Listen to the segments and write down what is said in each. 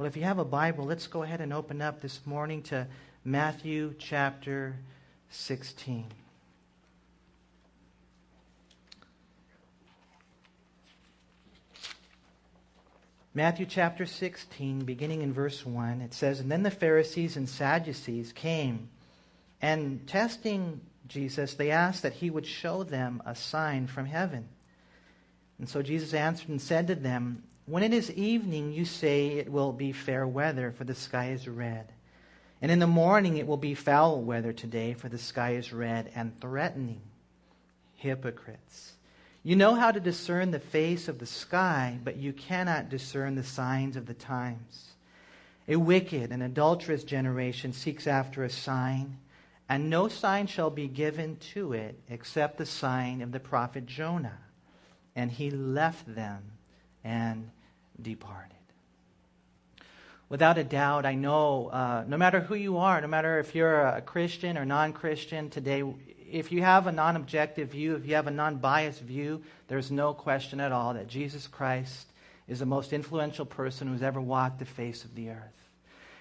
Well, if you have a Bible, let's go ahead and open up this morning to Matthew chapter 16. Matthew chapter 16, beginning in verse 1, it says, And then the Pharisees and Sadducees came, and testing Jesus, they asked that he would show them a sign from heaven. And so Jesus answered and said to them, When it is evening, you say it will be fair weather, for the sky is red. And in the morning it will be foul weather today, for the sky is red and threatening. Hypocrites. You know how to discern the face of the sky, but you cannot discern the signs of the times. A wicked and adulterous generation seeks after a sign, and no sign shall be given to it except the sign of the prophet Jonah. And he left them and departed. Without a doubt, I know uh, no matter who you are, no matter if you're a Christian or non Christian today, if you have a non objective view, if you have a non biased view, there's no question at all that Jesus Christ is the most influential person who's ever walked the face of the earth.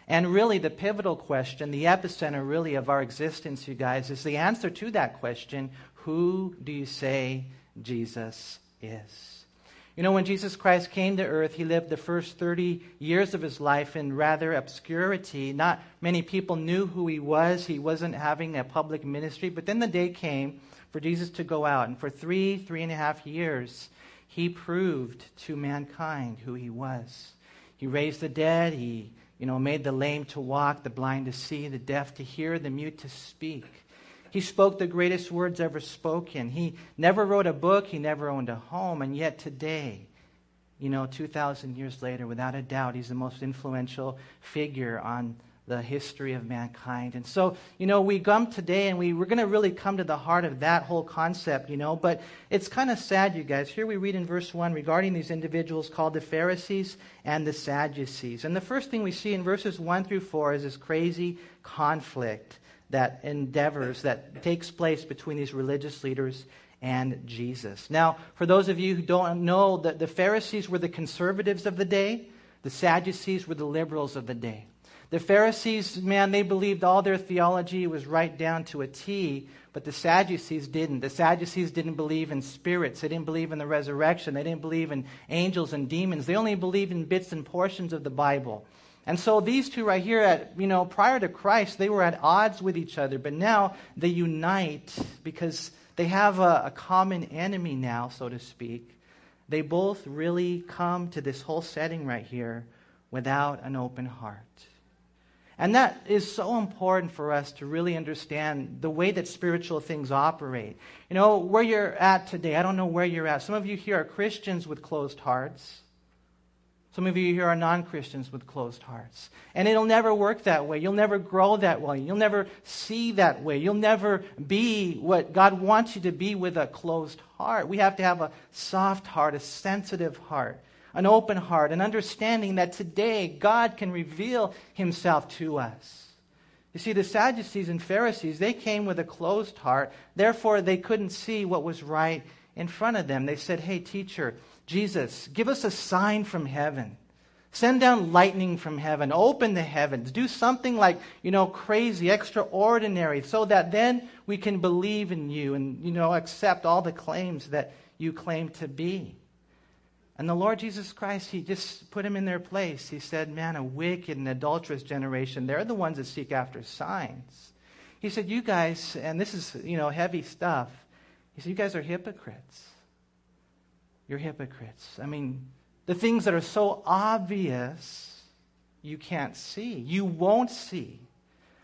And really, the pivotal question, the epicenter really of our existence, you guys, is the answer to that question who do you say Jesus is? You know, when Jesus Christ came to earth, he lived the first 30 years of his life in rather obscurity. Not many people knew who he was. He wasn't having a public ministry. But then the day came for Jesus to go out. And for three, three and a half years, he proved to mankind who he was. He raised the dead. He, you know, made the lame to walk, the blind to see, the deaf to hear, the mute to speak. He spoke the greatest words ever spoken. He never wrote a book, he never owned a home, and yet today, you know, 2,000 years later, without a doubt, he's the most influential figure on the history of mankind. And so, you know, we come today and we, we're going to really come to the heart of that whole concept, you know. But it's kind of sad, you guys. Here we read in verse 1 regarding these individuals called the Pharisees and the Sadducees. And the first thing we see in verses 1 through 4 is this crazy conflict that endeavors that takes place between these religious leaders and Jesus. Now, for those of you who don't know, that the Pharisees were the conservatives of the day, the Sadducees were the liberals of the day. The Pharisees, man, they believed all their theology was right down to a T, but the Sadducees didn't. The Sadducees didn't believe in spirits. They didn't believe in the resurrection. They didn't believe in angels and demons. They only believed in bits and portions of the Bible. And so these two right here, at, you know, prior to Christ, they were at odds with each other, but now they unite because they have a, a common enemy now, so to speak. They both really come to this whole setting right here without an open heart. And that is so important for us to really understand the way that spiritual things operate. You know, where you're at today, I don't know where you're at. Some of you here are Christians with closed hearts. Some of you here are non Christians with closed hearts. And it'll never work that way. You'll never grow that way. You'll never see that way. You'll never be what God wants you to be with a closed heart. We have to have a soft heart, a sensitive heart, an open heart, an understanding that today God can reveal himself to us. You see, the Sadducees and Pharisees, they came with a closed heart. Therefore, they couldn't see what was right in front of them. They said, Hey, teacher, Jesus, give us a sign from heaven. Send down lightning from heaven. Open the heavens. Do something like, you know, crazy, extraordinary, so that then we can believe in you and, you know, accept all the claims that you claim to be. And the Lord Jesus Christ, He just put him in their place. He said, Man, a wicked and adulterous generation, they're the ones that seek after signs. He said, You guys, and this is, you know, heavy stuff. He said, You guys are hypocrites. You're hypocrites. I mean, the things that are so obvious, you can't see. You won't see.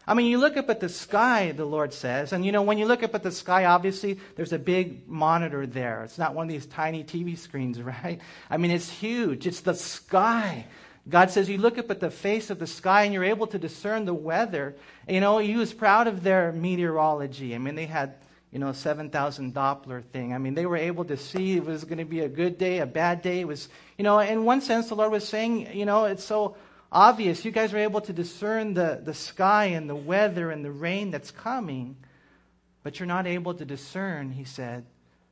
I mean, you look up at the sky, the Lord says, and you know, when you look up at the sky, obviously there's a big monitor there. It's not one of these tiny TV screens, right? I mean, it's huge. It's the sky. God says you look up at the face of the sky and you're able to discern the weather. You know, he was proud of their meteorology. I mean, they had you know, 7,000 Doppler thing. I mean, they were able to see it was going to be a good day, a bad day. It was, you know, in one sense, the Lord was saying, you know, it's so obvious. You guys are able to discern the, the sky and the weather and the rain that's coming, but you're not able to discern, he said,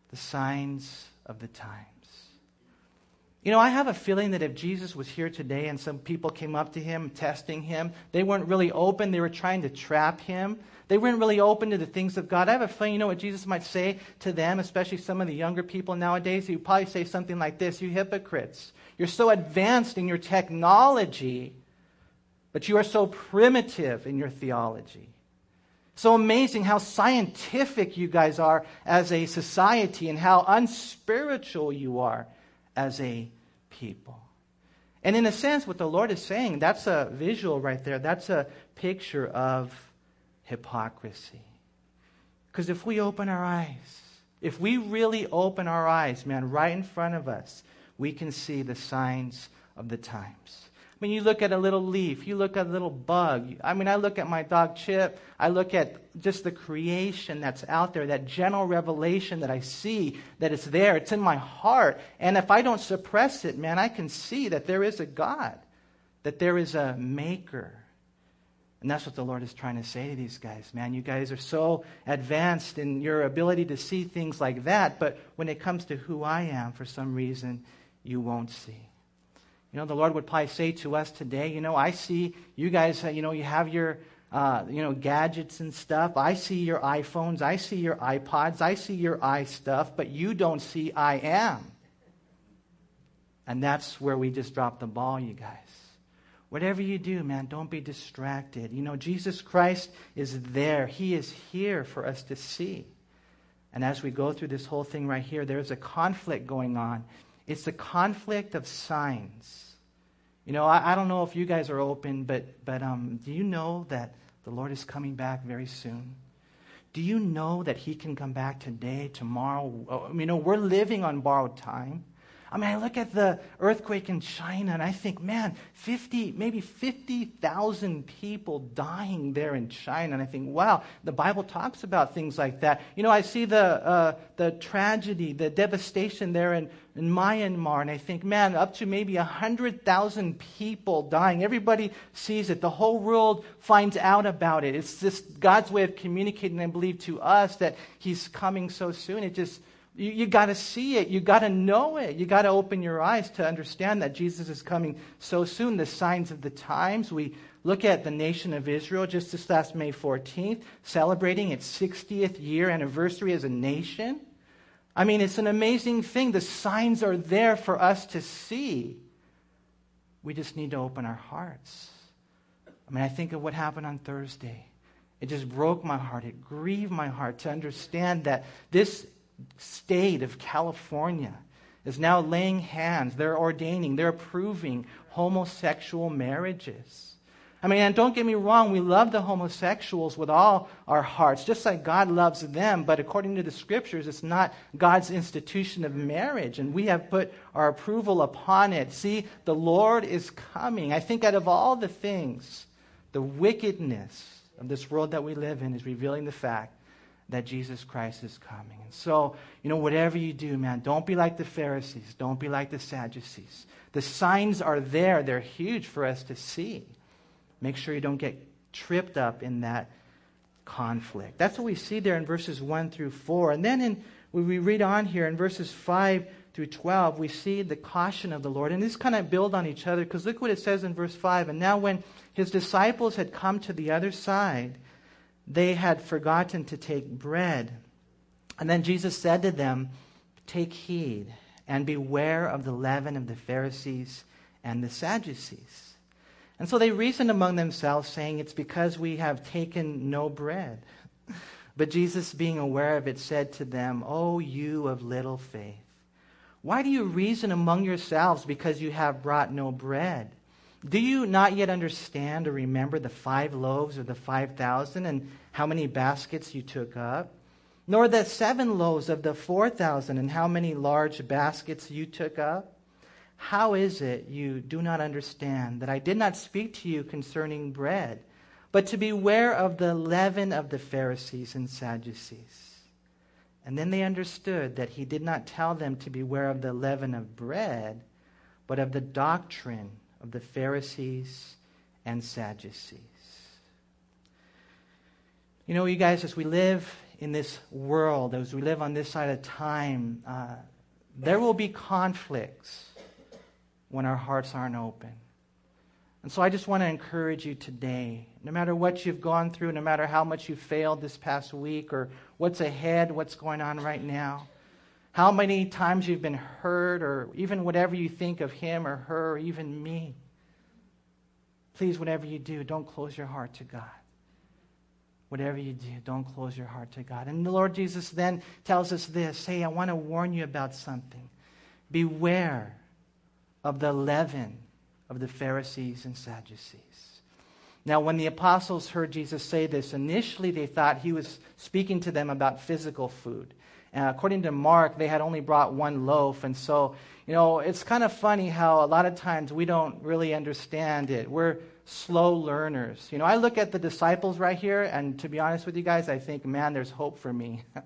the signs of the times. You know, I have a feeling that if Jesus was here today and some people came up to him testing him, they weren't really open. They were trying to trap him. They weren't really open to the things of God. I have a feeling, you know what Jesus might say to them, especially some of the younger people nowadays? He would probably say something like this You hypocrites, you're so advanced in your technology, but you are so primitive in your theology. So amazing how scientific you guys are as a society and how unspiritual you are as a people. And in a sense, what the Lord is saying, that's a visual right there. That's a picture of hypocrisy. Because if we open our eyes, if we really open our eyes, man, right in front of us, we can see the signs of the times. I mean, you look at a little leaf, you look at a little bug. I mean, I look at my dog Chip, I look at just the creation that's out there, that general revelation that I see that it's there, it's in my heart. And if I don't suppress it, man, I can see that there is a God, that there is a maker. And that's what the Lord is trying to say to these guys, man. You guys are so advanced in your ability to see things like that, but when it comes to who I am, for some reason, you won't see. You know, the Lord would probably say to us today, you know, I see you guys, uh, you know, you have your, uh, you know, gadgets and stuff. I see your iPhones. I see your iPods. I see your i stuff, but you don't see I am. And that's where we just drop the ball, you guys. Whatever you do, man, don't be distracted. You know, Jesus Christ is there. He is here for us to see. And as we go through this whole thing right here, there's a conflict going on. It's the conflict of signs. You know, I, I don't know if you guys are open, but, but um, do you know that the Lord is coming back very soon? Do you know that He can come back today, tomorrow? Oh, you know, we're living on borrowed time. I mean, I look at the earthquake in China and I think, man, 50, maybe 50,000 people dying there in China. And I think, wow, the Bible talks about things like that. You know, I see the, uh, the tragedy, the devastation there in, in Myanmar, and I think, man, up to maybe 100,000 people dying. Everybody sees it. The whole world finds out about it. It's just God's way of communicating, I believe, to us that He's coming so soon. It just you, you got to see it. You got to know it. You got to open your eyes to understand that Jesus is coming so soon. The signs of the times. We look at the nation of Israel just this last May 14th, celebrating its 60th year anniversary as a nation. I mean, it's an amazing thing. The signs are there for us to see. We just need to open our hearts. I mean, I think of what happened on Thursday. It just broke my heart. It grieved my heart to understand that this state of California is now laying hands, they're ordaining, they're approving homosexual marriages. I mean, and don't get me wrong, we love the homosexuals with all our hearts, just like God loves them, but according to the scriptures, it's not God's institution of marriage, and we have put our approval upon it. See, the Lord is coming. I think out of all the things, the wickedness of this world that we live in is revealing the fact that Jesus Christ is coming. And so, you know, whatever you do, man, don't be like the Pharisees. Don't be like the Sadducees. The signs are there, they're huge for us to see. Make sure you don't get tripped up in that conflict. That's what we see there in verses 1 through 4. And then in, when we read on here in verses 5 through 12, we see the caution of the Lord. And these kind of build on each other because look what it says in verse 5. And now, when his disciples had come to the other side, they had forgotten to take bread. And then Jesus said to them, Take heed and beware of the leaven of the Pharisees and the Sadducees. And so they reasoned among themselves, saying, It's because we have taken no bread. But Jesus, being aware of it, said to them, O you of little faith, why do you reason among yourselves because you have brought no bread? Do you not yet understand or remember the five loaves of the five thousand and how many baskets you took up? Nor the seven loaves of the four thousand and how many large baskets you took up? How is it you do not understand that I did not speak to you concerning bread, but to beware of the leaven of the Pharisees and Sadducees? And then they understood that he did not tell them to beware of the leaven of bread, but of the doctrine of the Pharisees and Sadducees. You know, you guys, as we live in this world, as we live on this side of time, uh, there will be conflicts. when our hearts aren't open. And so I just want to encourage you today, no matter what you've gone through, no matter how much you've failed this past week, or what's ahead, what's going on right now, how many times you've been hurt, or even whatever you think of him or her, or even me. Please, whatever you do, don't close your heart to God. Whatever you do, don't close your heart to God. And the Lord Jesus then tells us this Hey, I want to warn you about something. Beware of the leaven of the Pharisees and Sadducees. Now, when the apostles heard Jesus say this, initially they thought he was speaking to them about physical food. Uh, according to Mark, they had only brought one loaf. And so, you know, it's kind of funny how a lot of times we don't really understand it. We're slow learners. You know, I look at the disciples right here, and to be honest with you guys, I think, man, there's hope for me.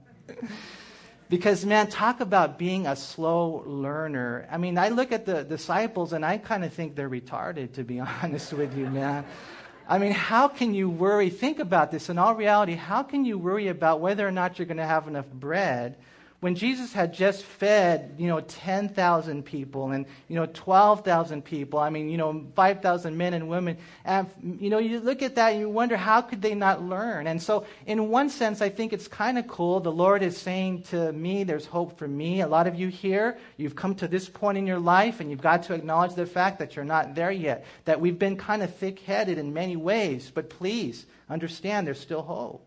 Because, man, talk about being a slow learner. I mean, I look at the disciples and I kind of think they're retarded, to be honest with you, man. I mean, how can you worry? Think about this. In all reality, how can you worry about whether or not you're going to have enough bread when Jesus had just fed, you know, 10,000 people and, you know, 12,000 people, I mean, you know, 5,000 men and women, and, you know, you look at that and you wonder how could they not learn? And so, in one sense, I think it's kind of cool. The Lord is saying to me, there's hope for me. A lot of you here, you've come to this point in your life and you've got to acknowledge the fact that you're not there yet, that we've been kind of thick headed in many ways, but please understand there's still hope.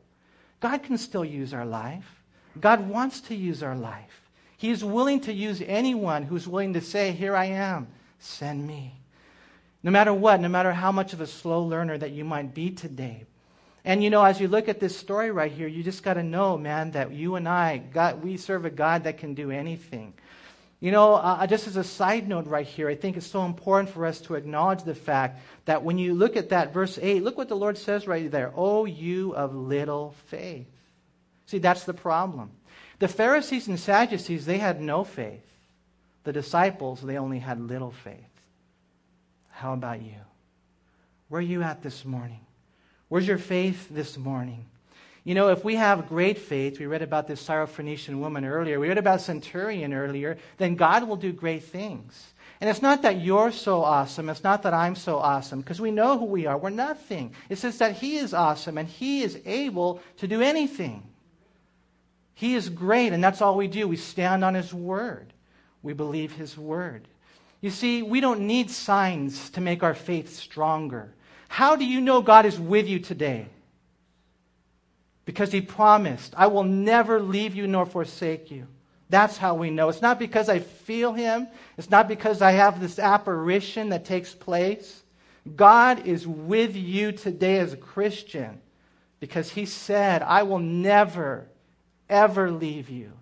God can still use our life. God wants to use our life. He is willing to use anyone who's willing to say, Here I am, send me. No matter what, no matter how much of a slow learner that you might be today. And you know, as you look at this story right here, you just got to know, man, that you and I, God, we serve a God that can do anything. You know, uh, just as a side note right here, I think it's so important for us to acknowledge the fact that when you look at that verse 8, look what the Lord says right there. Oh, you of little faith. See, that's the problem. The Pharisees and Sadducees, they had no faith. The disciples, they only had little faith. How about you? Where are you at this morning? Where's your faith this morning? You know, if we have great faith, we read about this Syrophoenician woman earlier, we read about Centurion earlier, then God will do great things. And it's not that you're so awesome, it's not that I'm so awesome, because we know who we are. We're nothing. It's just that He is awesome and He is able to do anything. He is great, and that's all we do. We stand on His Word, we believe His Word. You see, we don't need signs to make our faith stronger. How do you know God is with you today? Because He promised, I will never leave you nor forsake you. That's how we know. It's not because I feel Him, it's not because I have this apparition that takes place. God is with you today as a Christian because He said, I will never ever leave you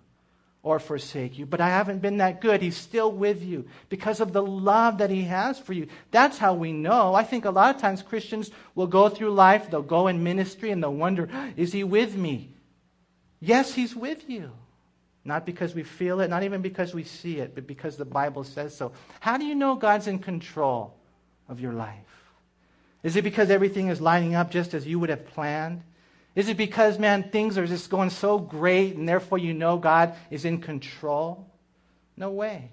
or forsake you. But I haven't been that good. He's still with you because of the love that He has for you. That's how we know. I think a lot of times Christians will go through life, they'll go in ministry, and they'll wonder, is He with me? Yes, He's with you. Not because we feel it, not even because we see it, but because the Bible says so. How do you know God's in control of your life? Is it because everything is lining up just as you would have planned? Is it because, man, things are just going so great and therefore you know God is in control? No way.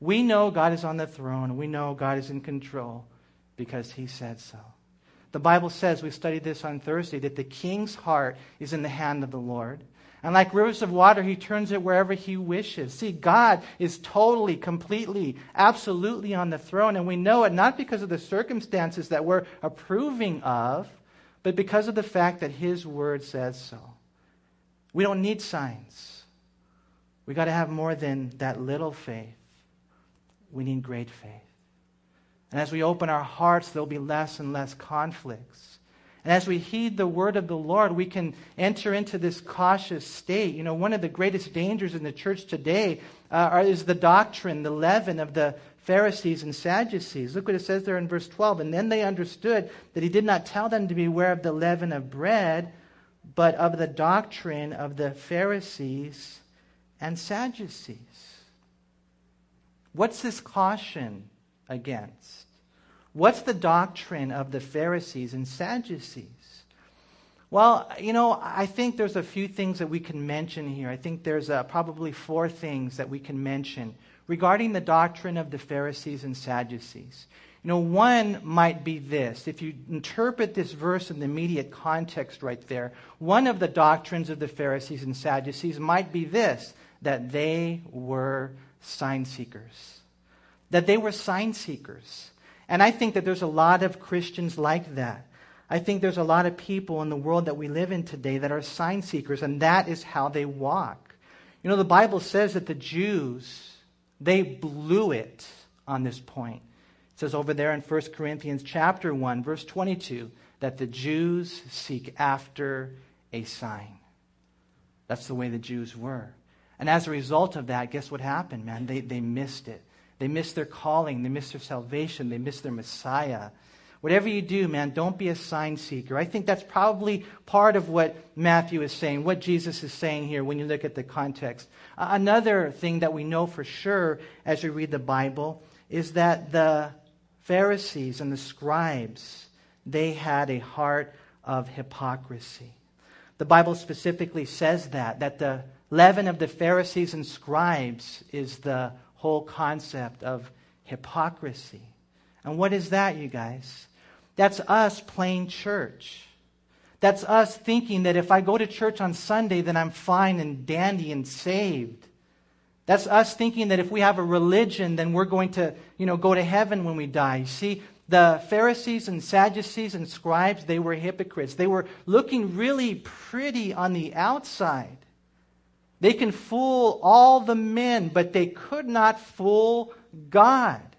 We know God is on the throne. We know God is in control because He said so. The Bible says, we studied this on Thursday, that the king's heart is in the hand of the Lord. And like rivers of water, he turns it wherever he wishes. See, God is totally, completely, absolutely on the throne. And we know it not because of the circumstances that we're approving of, but because of the fact that His Word says so. We don't need signs. We got to have more than that little faith. We need great faith. And as we open our hearts, there'll be less and less conflicts. And as we heed the word of the Lord, we can enter into this cautious state. You know, one of the greatest dangers in the church today uh, is the doctrine, the leaven of the Pharisees and Sadducees. Look what it says there in verse 12. And then they understood that he did not tell them to beware of the leaven of bread, but of the doctrine of the Pharisees and Sadducees. What's this caution against? What's the doctrine of the Pharisees and Sadducees? Well, you know, I think there's a few things that we can mention here. I think there's uh, probably four things that we can mention regarding the doctrine of the Pharisees and Sadducees. You know, one might be this. If you interpret this verse in the immediate context right there, one of the doctrines of the Pharisees and Sadducees might be this that they were sign seekers. That they were sign seekers. And I think that there's a lot of Christians like that. I think there's a lot of people in the world that we live in today that are sign seekers, and that is how they walk. You know, the Bible says that the Jews, they blew it on this point. It says over there in 1 Corinthians chapter 1, verse 22, that the Jews seek after a sign. That's the way the Jews were. And as a result of that, guess what happened, man? They, they missed it. They missed their calling. They missed their salvation. They missed their Messiah. Whatever you do, man, don't be a sign seeker. I think that's probably part of what Matthew is saying, what Jesus is saying here when you look at the context. Another thing that we know for sure as we read the Bible is that the Pharisees and the scribes, they had a heart of hypocrisy. The Bible specifically says that, that the leaven of the Pharisees and scribes is the whole concept of hypocrisy. And what is that, you guys? That's us playing church. That's us thinking that if I go to church on Sunday, then I'm fine and dandy and saved. That's us thinking that if we have a religion, then we're going to, you know, go to heaven when we die. See, the Pharisees and Sadducees and scribes, they were hypocrites. They were looking really pretty on the outside. They can fool all the men, but they could not fool God.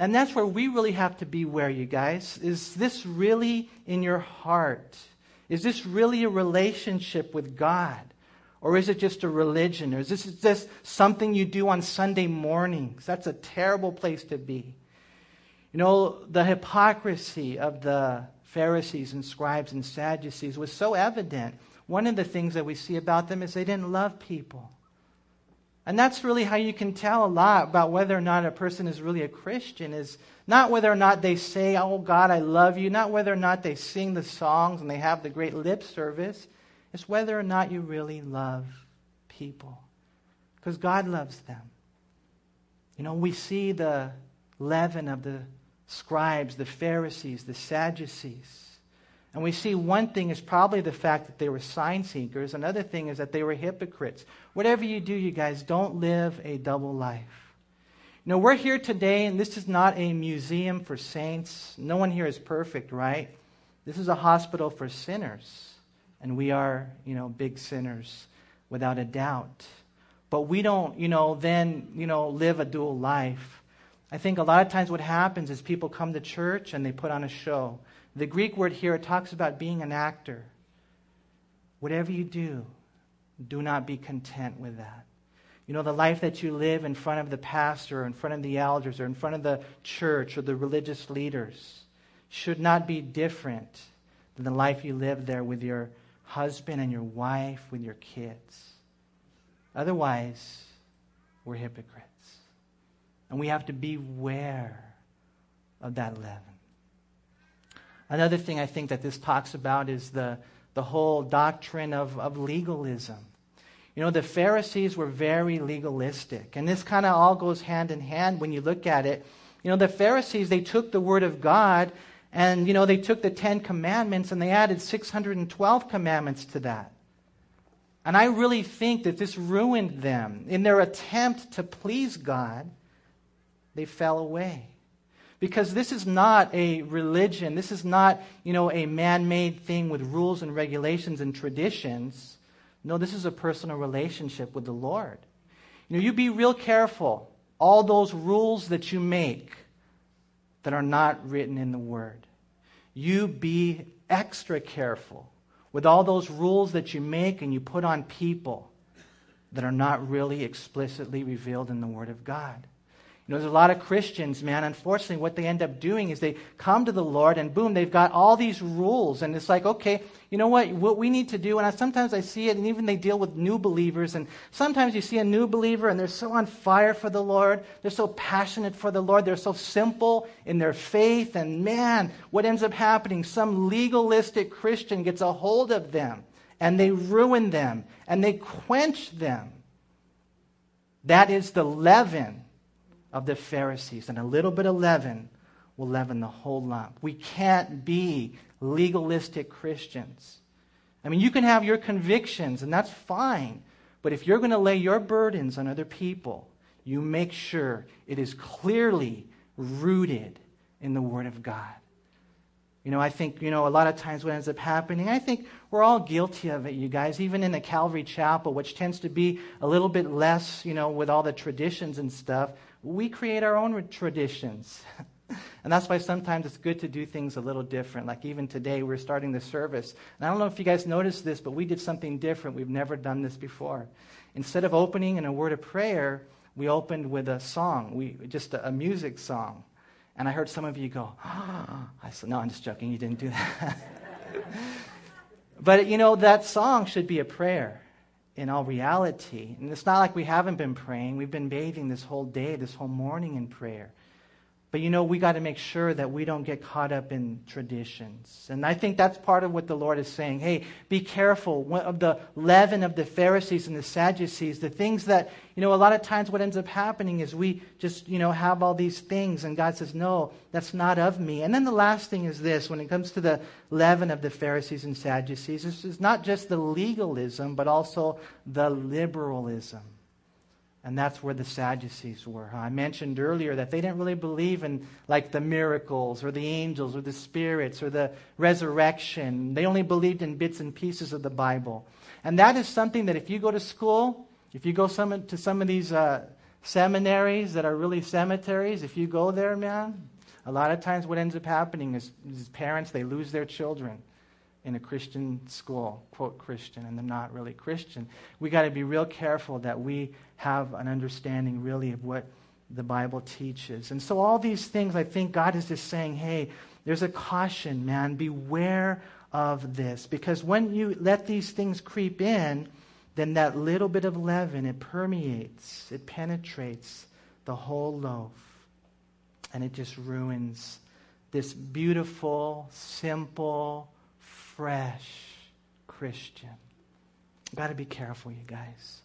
And that's where we really have to beware, you guys. Is this really in your heart? Is this really a relationship with God? Or is it just a religion? Or is this just something you do on Sunday mornings? That's a terrible place to be. You know, the hypocrisy of the Pharisees and scribes and Sadducees was so evident. One of the things that we see about them is they didn't love people. And that's really how you can tell a lot about whether or not a person is really a Christian is not whether or not they say, "Oh God, I love you," not whether or not they sing the songs and they have the great lip service. It's whether or not you really love people. Because God loves them. You know, we see the leaven of the scribes, the Pharisees, the Sadducees. And we see one thing is probably the fact that they were sign seekers. Another thing is that they were hypocrites. Whatever you do, you guys, don't live a double life. You know, we're here today, and this is not a museum for saints. No one here is perfect, right? This is a hospital for sinners. And we are, you know, big sinners, without a doubt. But we don't, you know, then, you know, live a dual life. I think a lot of times what happens is people come to church and they put on a show. The Greek word here talks about being an actor. Whatever you do, do not be content with that. You know, the life that you live in front of the pastor or in front of the elders or in front of the church or the religious leaders should not be different than the life you live there with your husband and your wife, with your kids. Otherwise, we're hypocrites. And we have to beware of that leaven. Another thing I think that this talks about is the, the whole doctrine of, of legalism. You know, the Pharisees were very legalistic. And this kind of all goes hand in hand when you look at it. You know, the Pharisees, they took the Word of God and, you know, they took the Ten Commandments and they added 612 commandments to that. And I really think that this ruined them. In their attempt to please God, they fell away. Because this is not a religion. This is not, you know, a man-made thing with rules and regulations and traditions. No, this is a personal relationship with the Lord. You know, you be real careful. All those rules that you make that are not written in the Word. You be extra careful with all those rules that you make and you put on people that are not really explicitly revealed in the Word of God know, there's a lot of Christians, man, unfortunately, what they end up doing is they come to the Lord and boom, they've got all these rules. And it's like, okay, you know what? What we need to do, and I, sometimes I see it, and even they deal with new believers. And sometimes you see a new believer and they're so on fire for the Lord. They're so passionate for the Lord. They're so simple in their faith. And man, what ends up happening? Some legalistic Christian gets a hold of them and they ruin them and they quench them. That is the leaven of the Pharisees, and a little bit of leaven will leaven the whole lump. We can't be legalistic Christians. I mean, you can have your convictions, and that's fine. But if you're going to lay your burdens on other people, you make sure it is clearly rooted in the Word of God. You know, I think, you know, a lot of times what ends up happening, I think we're all guilty of it, you guys, even in the Calvary Chapel, which tends to be a little bit less, you know, with all the traditions and stuff. We create our own traditions. and that's why sometimes it's good to do things a little different. Like even today, we're starting the service. And I don't know if you guys noticed this, but we did something different. We've never done this before. Instead of opening in a word of prayer, we opened with a song, we, just a, a music song. And I heard some of you go, oh. I said, no, I'm just joking. You didn't do that. but, you know, that song should be a prayer in all reality. And it's not like we haven't been praying. We've been bathing this whole day, this whole morning in prayer. But you know, we got to make sure that we don't get caught up in traditions. And I think that's part of what the Lord is saying. Hey, be careful of the leaven of the Pharisees and the Sadducees, the things that, you know, a lot of times what ends up happening is we just, you know, have all these things, and God says, no, that's not of me. And then the last thing is this when it comes to the leaven of the Pharisees and Sadducees, this is not just the legalism, but also the liberalism. And that's where the Sadducees were. I mentioned earlier that they didn't really believe in like the miracles or the angels or the spirits or the resurrection. They only believed in bits and pieces of the Bible. And that is something that if you go to school, if you go some, to some of these uh, seminaries that are really cemeteries, if you go there, man, a lot of times what ends up happening is, is parents, they lose their children in a Christian school, quote Christian, and they're not really Christian. We got to be real careful that we have an understanding really of what the Bible teaches. And so all these things, I think God is just saying, hey, there's a caution, man, beware of this. Because when you let these things creep in, then that little bit of leaven, it permeates, it penetrates the whole loaf. And it just ruins this beautiful, simple, fresh Christian. Got to be careful, you guys.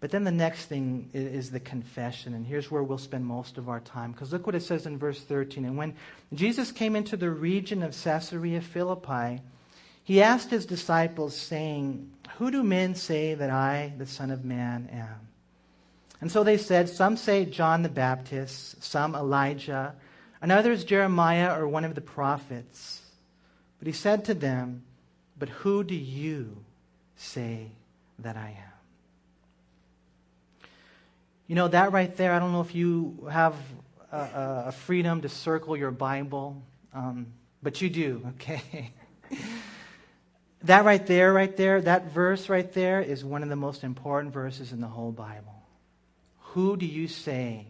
But then the next thing is the confession, and here's where we'll spend most of our time. Because look what it says in verse 13. And when Jesus came into the region of Caesarea Philippi, he asked his disciples, saying, Who do men say that I, the Son of Man, am? And so they said, Some say John the Baptist, some Elijah, and others Jeremiah or one of the prophets. But he said to them, But who do you say that I am? You know, that right there, I don't know if you have a, a freedom to circle your Bible, um, but you do, okay? that right there, right there, that verse right there is one of the most important verses in the whole Bible. Who do you say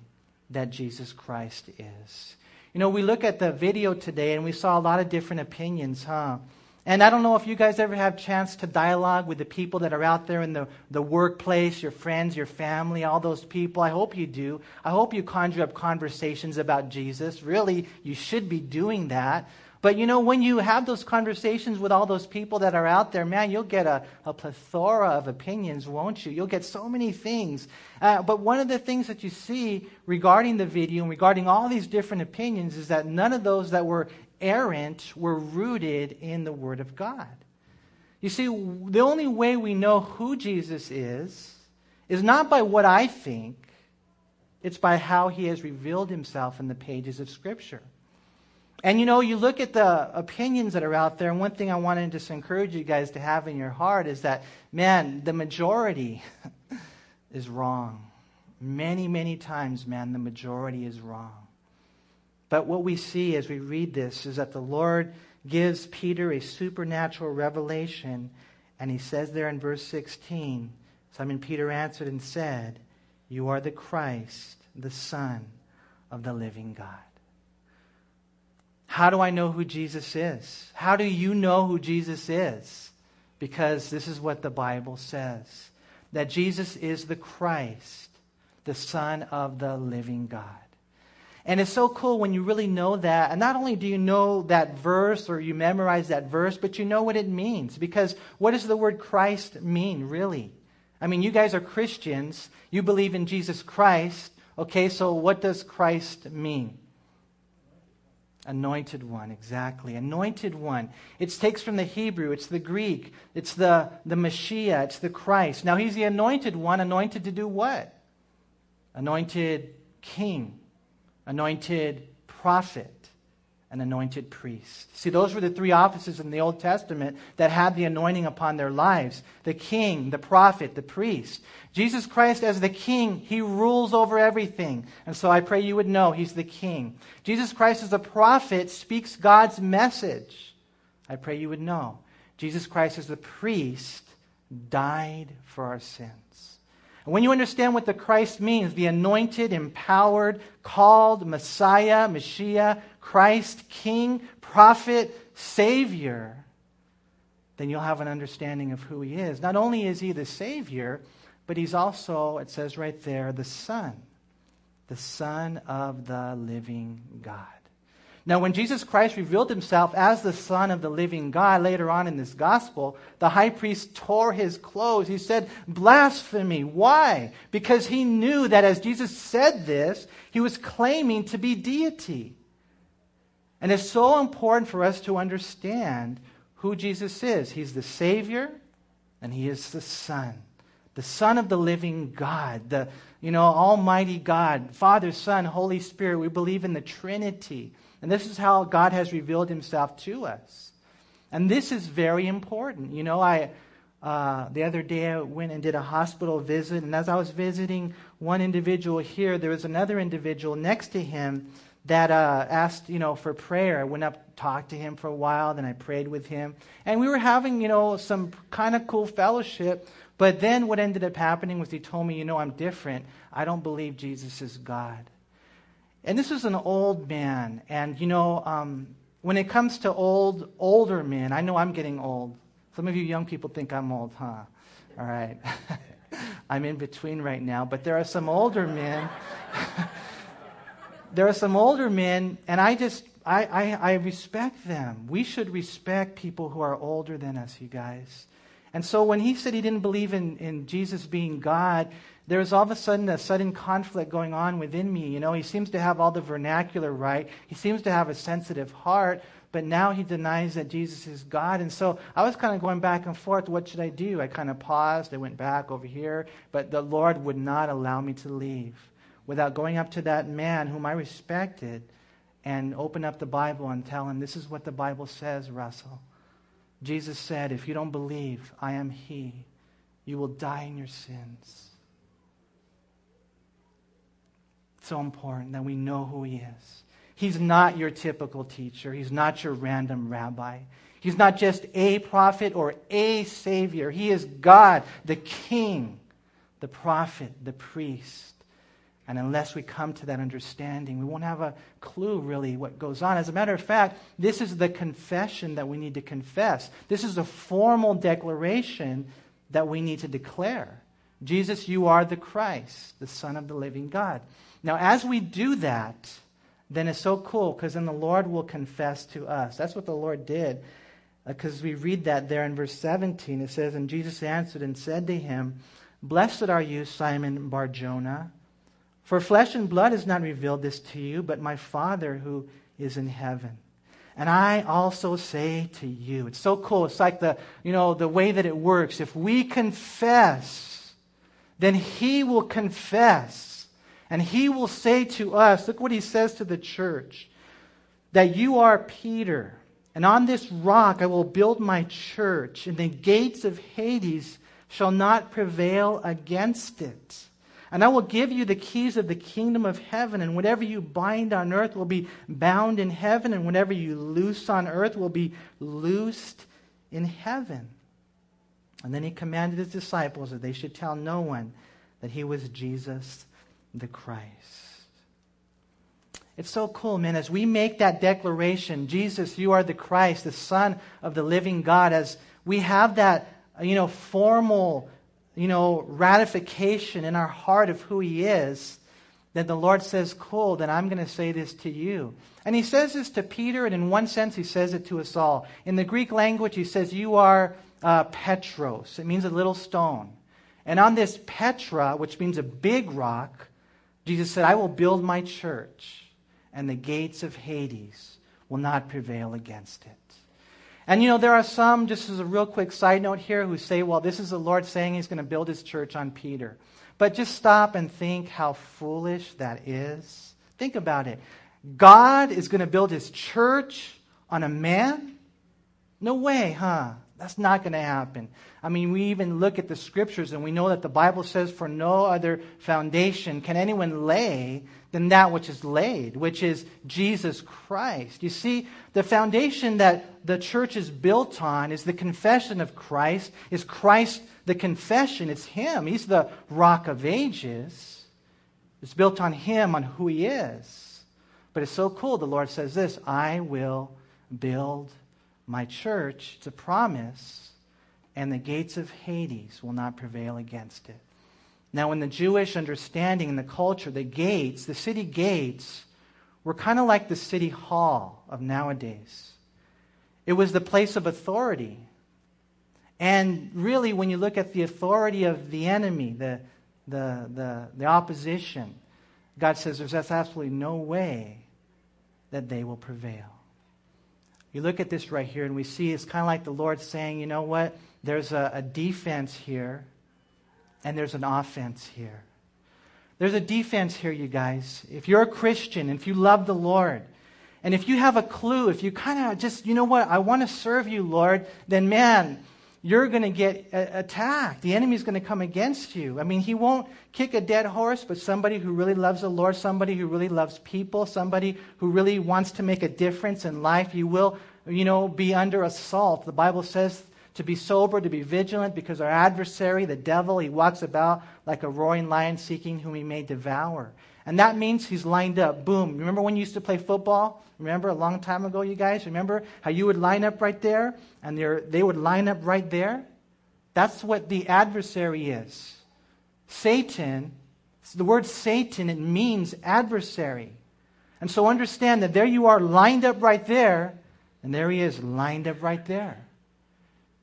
that Jesus Christ is? You know, we look at the video today and we saw a lot of different opinions, huh? And I don't know if you guys ever have chance to dialogue with the people that are out there in the, the workplace, your friends, your family, all those people. I hope you do. I hope you conjure up conversations about Jesus. Really, you should be doing that. But you know, when you have those conversations with all those people that are out there, man, you'll get a, a plethora of opinions, won't you? You'll get so many things. Uh, but one of the things that you see regarding the video and regarding all these different opinions is that none of those that were errant were rooted in the Word of God. You see, the only way we know who Jesus is is not by what I think, it's by how he has revealed himself in the pages of Scripture. And you know, you look at the opinions that are out there, and one thing I want to just encourage you guys to have in your heart is that, man, the majority is wrong. Many, many times, man, the majority is wrong. But what we see as we read this is that the Lord gives Peter a supernatural revelation, and he says there in verse 16 Simon Peter answered and said, You are the Christ, the Son of the living God. How do I know who Jesus is? How do you know who Jesus is? Because this is what the Bible says that Jesus is the Christ, the Son of the living God. And it's so cool when you really know that. And not only do you know that verse or you memorize that verse, but you know what it means. Because what does the word Christ mean, really? I mean, you guys are Christians. You believe in Jesus Christ. Okay, so what does Christ mean? Anointed one, exactly. Anointed one. It takes from the Hebrew, it's the Greek, it's the, the Messiah, it's the Christ. Now, he's the anointed one, anointed to do what? Anointed king, anointed prophet, an anointed priest. See, those were the three offices in the Old Testament that had the anointing upon their lives the king, the prophet, the priest. Jesus Christ, as the king, he rules over everything. And so I pray you would know he's the king. Jesus Christ, as a prophet, speaks God's message. I pray you would know. Jesus Christ, as the priest, died for our sins. And when you understand what the Christ means, the anointed, empowered, called Messiah, Messiah, Christ, King, Prophet, Savior, then you'll have an understanding of who He is. Not only is He the Savior, but He's also, it says right there, the Son, the Son of the living God. Now, when Jesus Christ revealed himself as the Son of the living God later on in this gospel, the high priest tore his clothes. He said, Blasphemy. Why? Because he knew that as Jesus said this, he was claiming to be deity. And it's so important for us to understand who Jesus is. He's the Savior and he is the Son. The Son of the living God, the you know, Almighty God, Father, Son, Holy Spirit. We believe in the Trinity. And this is how God has revealed himself to us. And this is very important. You know, I uh, the other day I went and did a hospital visit, and as I was visiting one individual here, there was another individual next to him that uh, asked, you know, for prayer. I went up, talked to him for a while, then I prayed with him, and we were having, you know, some kind of cool fellowship. But then what ended up happening was he told me, you know, I'm different. I don't believe Jesus is God. And this was an old man. And, you know, um, when it comes to old, older men, I know I'm getting old. Some of you young people think I'm old, huh? All right. I'm in between right now. But there are some older men. there are some older men, and I just, I, I, I respect them. We should respect people who are older than us, you guys. And so when he said he didn't believe in, in Jesus being God, there was all of a sudden a sudden conflict going on within me. You know, he seems to have all the vernacular right. He seems to have a sensitive heart, but now he denies that Jesus is God. And so I was kind of going back and forth. What should I do? I kind of paused. I went back over here, but the Lord would not allow me to leave without going up to that man whom I respected and open up the Bible and tell him, This is what the Bible says, Russell. Jesus said, If you don't believe I am He, you will die in your sins. It's so important that we know who he is. He's not your typical teacher, he's not your random rabbi. He's not just a prophet or a savior. He is God, the king, the prophet, the priest. And unless we come to that understanding, we won't have a clue really what goes on. As a matter of fact, this is the confession that we need to confess. This is a formal declaration that we need to declare. Jesus, you are the Christ, the Son of the living God. Now, as we do that, then it's so cool because then the Lord will confess to us. That's what the Lord did. Because uh, we read that there in verse 17. It says, And Jesus answered and said to him, Blessed are you, Simon Barjona, for flesh and blood has not revealed this to you, but my Father who is in heaven. And I also say to you, it's so cool. It's like the, you know, the way that it works. If we confess, then he will confess and he will say to us, look what he says to the church, that you are Peter, and on this rock I will build my church, and the gates of Hades shall not prevail against it. And I will give you the keys of the kingdom of heaven, and whatever you bind on earth will be bound in heaven, and whatever you loose on earth will be loosed in heaven. And then he commanded his disciples that they should tell no one that he was Jesus the Christ. It's so cool, man, as we make that declaration, Jesus, you are the Christ, the Son of the living God, as we have that, you know, formal, you know, ratification in our heart of who He is, then the Lord says, cool, then I'm going to say this to you. And He says this to Peter, and in one sense, He says it to us all. In the Greek language, He says, You are uh, Petros. It means a little stone. And on this Petra, which means a big rock, Jesus said, I will build my church, and the gates of Hades will not prevail against it. And you know, there are some, just as a real quick side note here, who say, well, this is the Lord saying he's going to build his church on Peter. But just stop and think how foolish that is. Think about it. God is going to build his church on a man? No way, huh? That's not going to happen. I mean, we even look at the scriptures and we know that the Bible says, For no other foundation can anyone lay than that which is laid, which is Jesus Christ. You see, the foundation that the church is built on is the confession of Christ. Is Christ the confession? It's Him. He's the rock of ages. It's built on Him, on who He is. But it's so cool. The Lord says this I will build my church. It's a promise, and the gates of Hades will not prevail against it. Now, in the Jewish understanding, and the culture, the gates, the city gates, were kind of like the city hall of nowadays. It was the place of authority. And really, when you look at the authority of the enemy, the, the, the, the opposition, God says there's absolutely no way that they will prevail. You look at this right here, and we see it's kind of like the Lord saying, you know what? There's a, a defense here, and there's an offense here. There's a defense here, you guys. If you're a Christian, if you love the Lord, and if you have a clue, if you kind of just, you know what, I want to serve you, Lord, then man, you're going to get attacked. The enemy's going to come against you. I mean, he won't kick a dead horse, but somebody who really loves the Lord, somebody who really loves people, somebody who really wants to make a difference in life, you will, you know, be under assault. The Bible says to be sober, to be vigilant, because our adversary, the devil, he walks about like a roaring lion seeking whom he may devour. And that means he's lined up. Boom. Remember when you used to play football? Remember a long time ago, you guys? Remember how you would line up right there and they would line up right there? That's what the adversary is. Satan, the word Satan, it means adversary. And so understand that there you are lined up right there, and there he is lined up right there.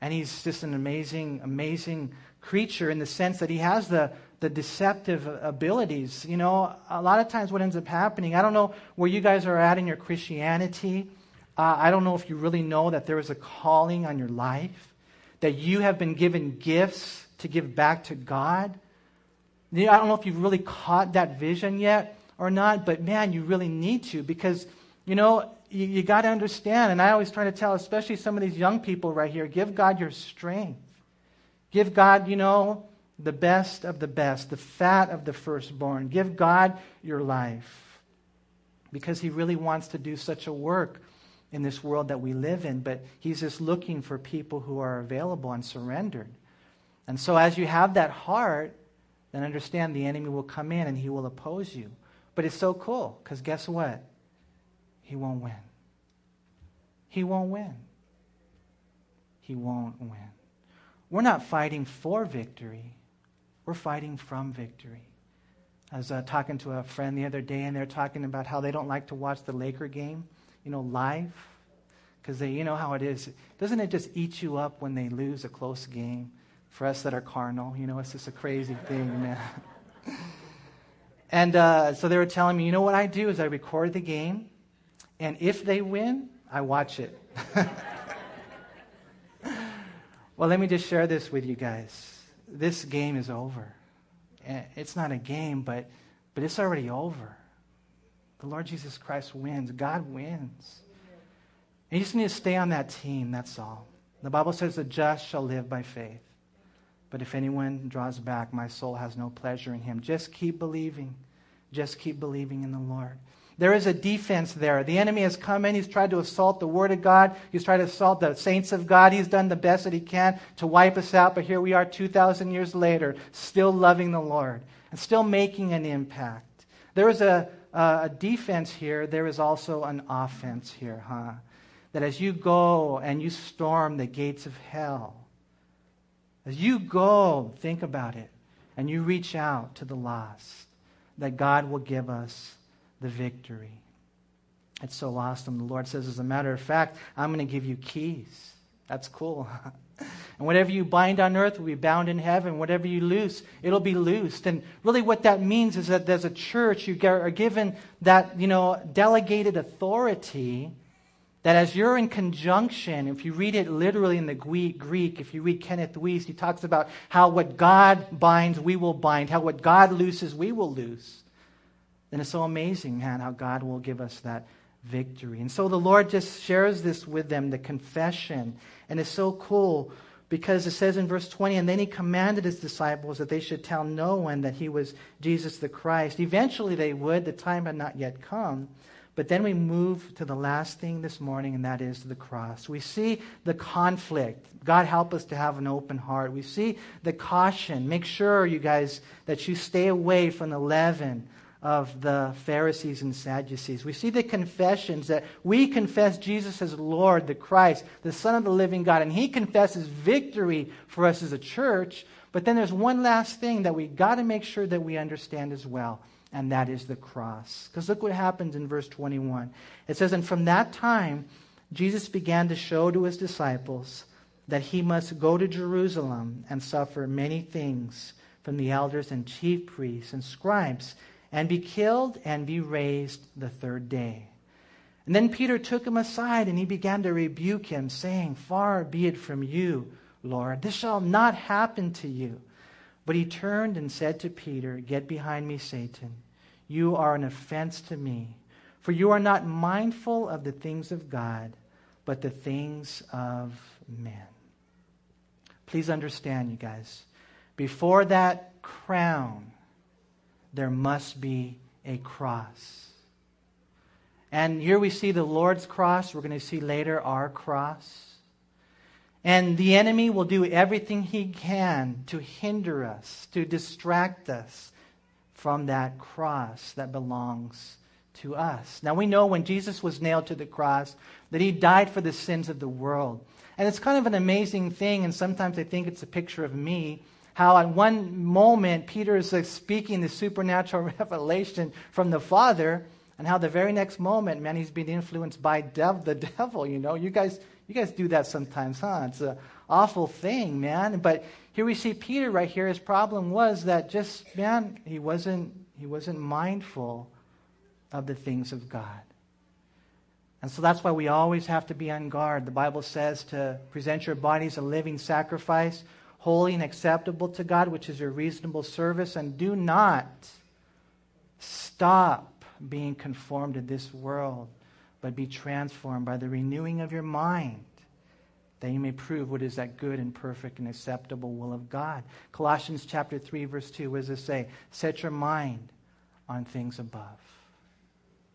And he's just an amazing, amazing creature in the sense that he has the, the deceptive abilities. You know, a lot of times what ends up happening, I don't know where you guys are at in your Christianity. Uh, I don't know if you really know that there is a calling on your life, that you have been given gifts to give back to God. I don't know if you've really caught that vision yet or not, but man, you really need to because, you know, you, you got to understand, and I always try to tell, especially some of these young people right here, give God your strength. Give God, you know, the best of the best, the fat of the firstborn. Give God your life because He really wants to do such a work in this world that we live in, but He's just looking for people who are available and surrendered. And so, as you have that heart, then understand the enemy will come in and he will oppose you. But it's so cool because guess what? He won't win. He won't win. He won't win. We're not fighting for victory. We're fighting from victory. I was uh, talking to a friend the other day, and they're talking about how they don't like to watch the Laker game, you know, live, because they, you know how it is. Doesn't it just eat you up when they lose a close game? For us that are carnal, you know, it's just a crazy thing, man. and uh, so they were telling me, you know what I do is I record the game, and if they win, I watch it. well, let me just share this with you guys this game is over. Eh, it's not a game, but, but it's already over. The Lord Jesus Christ wins. God wins. And you just need to stay on that team, that's all. The Bible says the just shall live by faith. But if anyone draws back, my soul has no pleasure in him. Just keep believing. Just keep believing in the Lord. There is a defense there. The enemy has come in. He's tried to assault the Word of God. He's tried to assault the saints of God. He's done the best that he can to wipe us out. But here we are 2,000 years later, still loving the Lord and still making an impact. There is a, a defense here. There is also an offense here, huh? That as you go and you storm the gates of hell, as you go, think about it, and you reach out to the lost, that God will give us the victory. It's so awesome. The Lord says, as a matter of fact, I'm going to give you keys. That's cool. And whatever you bind on earth will be bound in heaven. Whatever you loose, it'll be loosed. And really what that means is that there's a church, you are given that, you know, delegated authority that as you're in conjunction, if you read it literally in the Greek, if you read Kenneth Wuest, he talks about how what God binds, we will bind, how what God looses, we will loose. Then it's so amazing, man, how God will give us that victory. And so the Lord just shares this with them, the confession. And it's so cool because it says in verse 20, and then he commanded his disciples that they should tell no one that he was Jesus the Christ. Eventually they would, the time had not yet come. But then we move to the last thing this morning, and that is the cross. We see the conflict. God help us to have an open heart. We see the caution. Make sure, you guys, that you stay away from the leaven of the Pharisees and Sadducees. We see the confessions that we confess Jesus as Lord, the Christ, the Son of the living God, and He confesses victory for us as a church. But then there's one last thing that we got to make sure that we understand as well and that is the cross. Because look what happens in verse 21. It says, And from that time, Jesus began to show to his disciples that he must go to Jerusalem and suffer many things from the elders and chief priests and scribes, and be killed and be raised the third day. And then Peter took him aside and he began to rebuke him, saying, Far be it from you, Lord, this shall not happen to you. But he turned and said to Peter, Get behind me, Satan. You are an offense to me, for you are not mindful of the things of God, but the things of men. Please understand, you guys. Before that crown, there must be a cross. And here we see the Lord's cross. We're going to see later our cross. And the enemy will do everything he can to hinder us, to distract us from that cross that belongs to us. Now we know when Jesus was nailed to the cross that he died for the sins of the world. And it's kind of an amazing thing, and sometimes I think it's a picture of me. How at one moment Peter is speaking the supernatural revelation from the Father, and how the very next moment, man, he's being influenced by dev- the devil. You know, you guys, you guys do that sometimes, huh? It's an awful thing, man. But here we see Peter right here. His problem was that just, man, he wasn't, he wasn't mindful of the things of God. And so that's why we always have to be on guard. The Bible says to present your bodies a living sacrifice, holy and acceptable to God, which is your reasonable service. And do not stop being conformed to this world but be transformed by the renewing of your mind, that you may prove what is that good and perfect and acceptable will of God. Colossians chapter 3, verse 2, what does it say? Set your mind on things above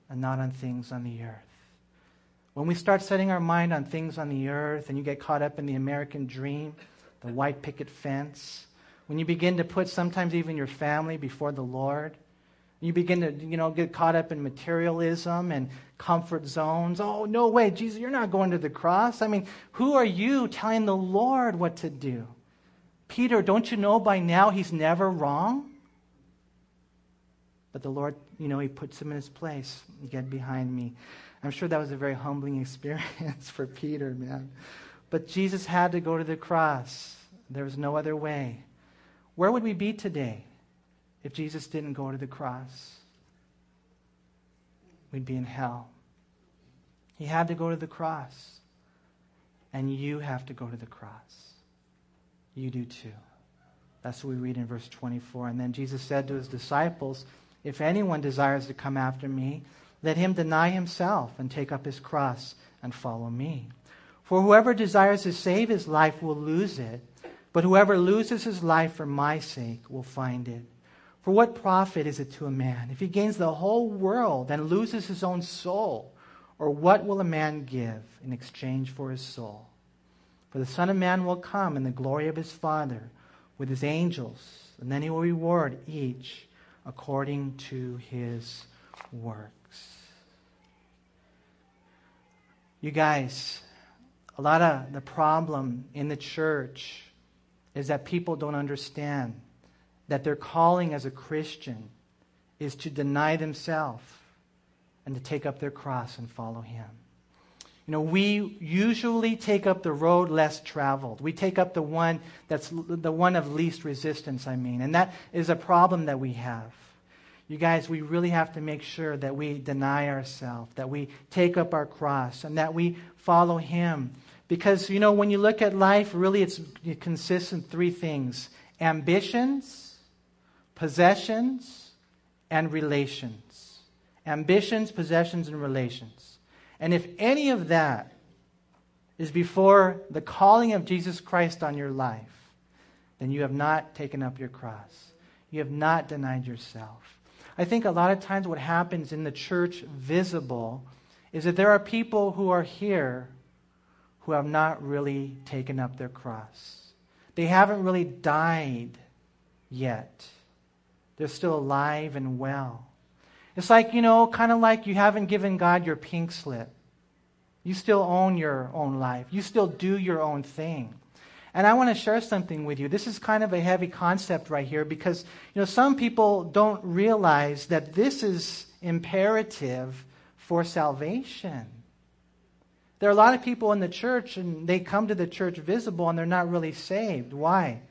and not on things on the earth. When we start setting our mind on things on the earth and you get caught up in the American dream, the white picket fence, when you begin to put sometimes even your family before the Lord, you begin to, you know, get caught up in materialism and comfort zones. Oh, no way, Jesus, you're not going to the cross. I mean, who are you telling the Lord what to do? Peter, don't you know by now he's never wrong? But the Lord, you know, he puts him in his place. Get behind me. I'm sure that was a very humbling experience for Peter, man. But Jesus had to go to the cross. There was no other way. Where would we be today? if Jesus didn't go to the cross, we'd be in hell. He had to go to the cross. And you have to go to the cross. You do too. That's what we read in verse 24. And then Jesus said to his disciples, If anyone desires to come after me, let him deny himself and take up his cross and follow me. For whoever desires to save his life will lose it, but whoever loses his life for my sake will find it. For what profit is it to a man if he gains the whole world and loses his own soul? Or what will a man give in exchange for his soul? For the Son of Man will come in the glory of his Father with his angels, and then he will reward each according to his works. You guys, a lot of the problem in the church is that people don't understand that their calling as a Christian is to deny themselves and to take up their cross and follow Him. You know, we usually take up the road less traveled. We take up the one that's the one of least resistance, I mean. And that is a problem that we have. You guys, we really have to make sure that we deny ourselves, that we take up our cross, and that we follow Him. Because, you know, when you look at life, really it's, it consists in three things ambitions, possessions, and relations. Ambitions, possessions, and relations. And if any of that is before the calling of Jesus Christ on your life, then you have not taken up your cross. You have not denied yourself. I think a lot of times what happens in the church visible is that there are people who are here who have not really taken up their cross. They haven't really died yet. They're still alive and well. It's like, you know, kind of like you haven't given God your pink slip. You still own your own life. You still do your own thing. And I want to share something with you. This is kind of a heavy concept right here because, you know, some people don't realize that this is imperative for salvation. There are a lot of people in the church and they come to the church visible and they're not really saved. Why?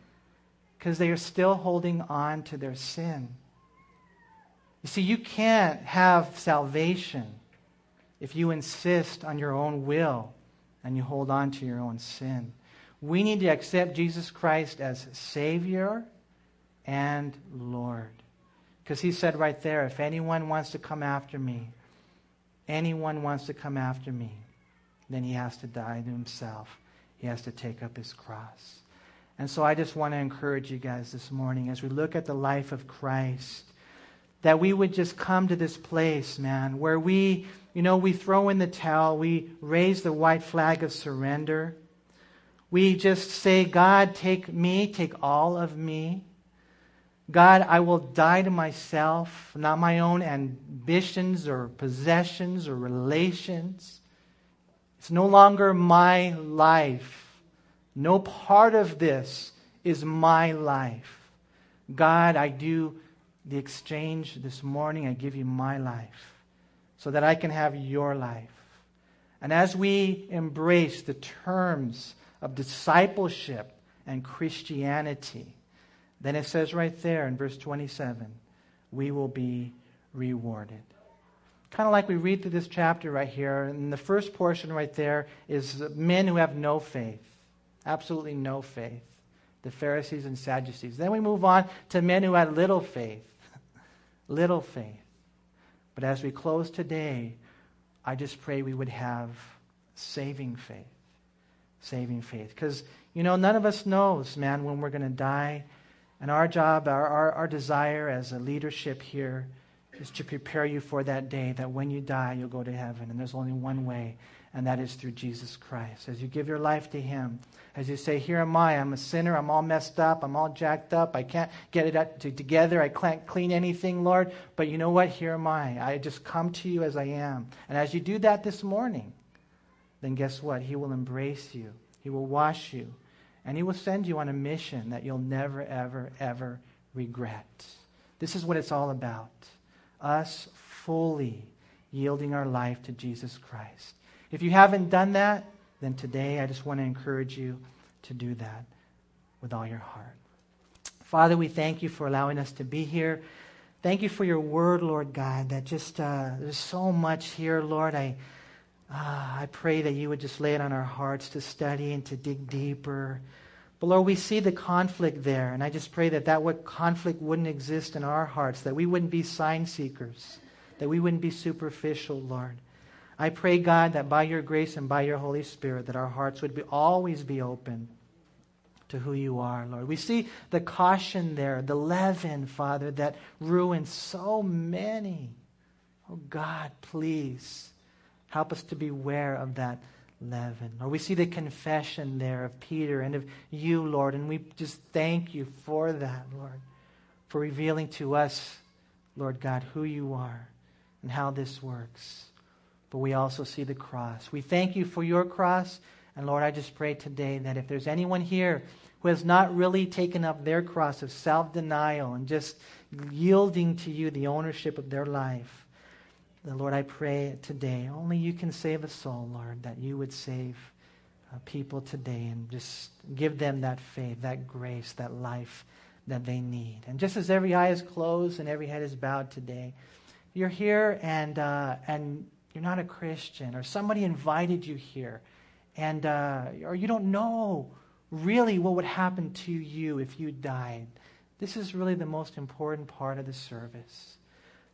Because they are still holding on to their sin. You see, you can't have salvation if you insist on your own will and you hold on to your own sin. We need to accept Jesus Christ as Savior and Lord. Because he said right there, if anyone wants to come after me, anyone wants to come after me, then he has to die to himself. He has to take up his cross. And so I just want to encourage you guys this morning as we look at the life of Christ that we would just come to this place, man, where we, you know, we throw in the towel, we raise the white flag of surrender, we just say, God, take me, take all of me. God, I will die to myself, not my own ambitions or possessions or relations. It's no longer my life. No part of this is my life. God, I do the exchange this morning. I give you my life so that I can have your life. And as we embrace the terms of discipleship and Christianity, then it says right there in verse 27 we will be rewarded. Kind of like we read through this chapter right here, and the first portion right there is men who have no faith, absolutely no faith, the Pharisees and Sadducees. Then we move on to men who had little faith, little faith. But as we close today, I just pray we would have saving faith saving faith. Because, you know, none of us knows, man, when we're going to die. And our job, our, our, our desire as a leadership here is to prepare you for that day that when you die, you'll go to heaven. And there's only one way, and that is through Jesus Christ. As you give your life to Him, as you say, Here am I, I'm a sinner, I'm all messed up, I'm all jacked up, I can't get it together, I can't clean anything, Lord. But you know what? Here am I. I just come to you as I am. And as you do that this morning, then guess what? He will embrace you, He will wash you, and He will send you on a mission that you'll never, ever, ever regret. This is what it's all about us fully yielding our life to Jesus Christ. If you haven't done that, then today I just want to encourage you to do that with all your heart. Father, we thank you for allowing us to be here. Thank you for your word, Lord God, that just, uh, there's so much here, Lord. I, Ah, I pray that you would just lay it on our hearts to study and to dig deeper. But Lord, we see the conflict there, and I just pray that that what conflict wouldn't exist in our hearts, that we wouldn't be sign seekers, that we wouldn't be superficial, Lord. I pray, God, that by your grace and by your Holy Spirit, that our hearts would be, always be open to who you are, Lord. We see the caution there, the leaven, Father, that ruins so many. Oh, God, please Help us to beware of that leaven. Or we see the confession there of Peter and of you, Lord, and we just thank you for that, Lord, for revealing to us, Lord God, who you are and how this works. But we also see the cross. We thank you for your cross. And Lord, I just pray today that if there's anyone here who has not really taken up their cross of self denial and just yielding to you the ownership of their life, The Lord, I pray today, only you can save a soul, Lord, that you would save uh, people today and just give them that faith, that grace, that life that they need. And just as every eye is closed and every head is bowed today, you're here and, uh, and you're not a Christian, or somebody invited you here, and, uh, or you don't know really what would happen to you if you died. This is really the most important part of the service.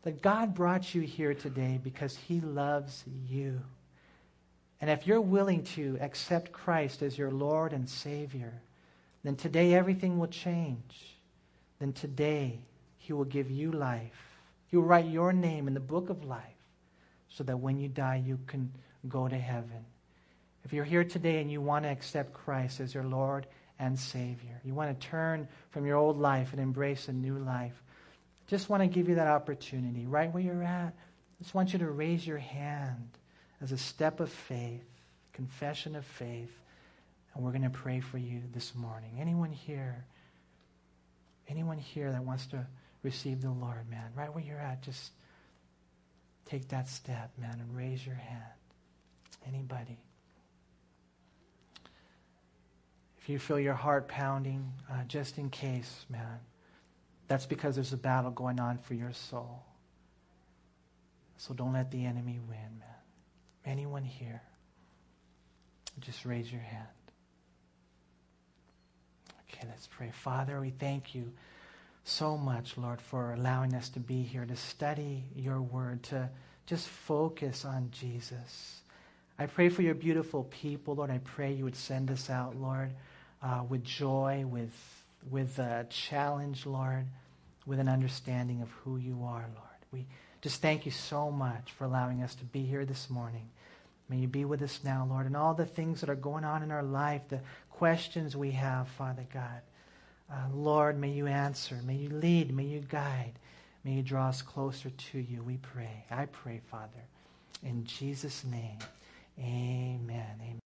That God brought you here today because He loves you. And if you're willing to accept Christ as your Lord and Savior, then today everything will change. Then today He will give you life. He will write your name in the book of life so that when you die, you can go to heaven. If you're here today and you want to accept Christ as your Lord and Savior, you want to turn from your old life and embrace a new life, just want to give you that opportunity right where you're at. Just want you to raise your hand as a step of faith, confession of faith, and we're going to pray for you this morning. Anyone here? Anyone here that wants to receive the Lord, man? Right where you're at, just take that step, man, and raise your hand. Anybody? If you feel your heart pounding, uh, just in case, man, that's because there's a battle going on for your soul. So don't let the enemy win, man. Anyone here? Just raise your hand. Okay, let's pray. Father, we thank you so much, Lord, for allowing us to be here, to study your word, to just focus on Jesus. I pray for your beautiful people, Lord. I pray you would send us out, Lord, uh, with joy, with, with a challenge, Lord, with an understanding of who you are, Lord. We just thank you so much for allowing us to be here this morning. May you be with us now, Lord, and all the things that are going on in our life, the questions we have, Father God. Uh, Lord, may you answer. May you lead. May you guide. May you draw us closer to you, we pray. I pray, Father. In Jesus' name, amen. Amen.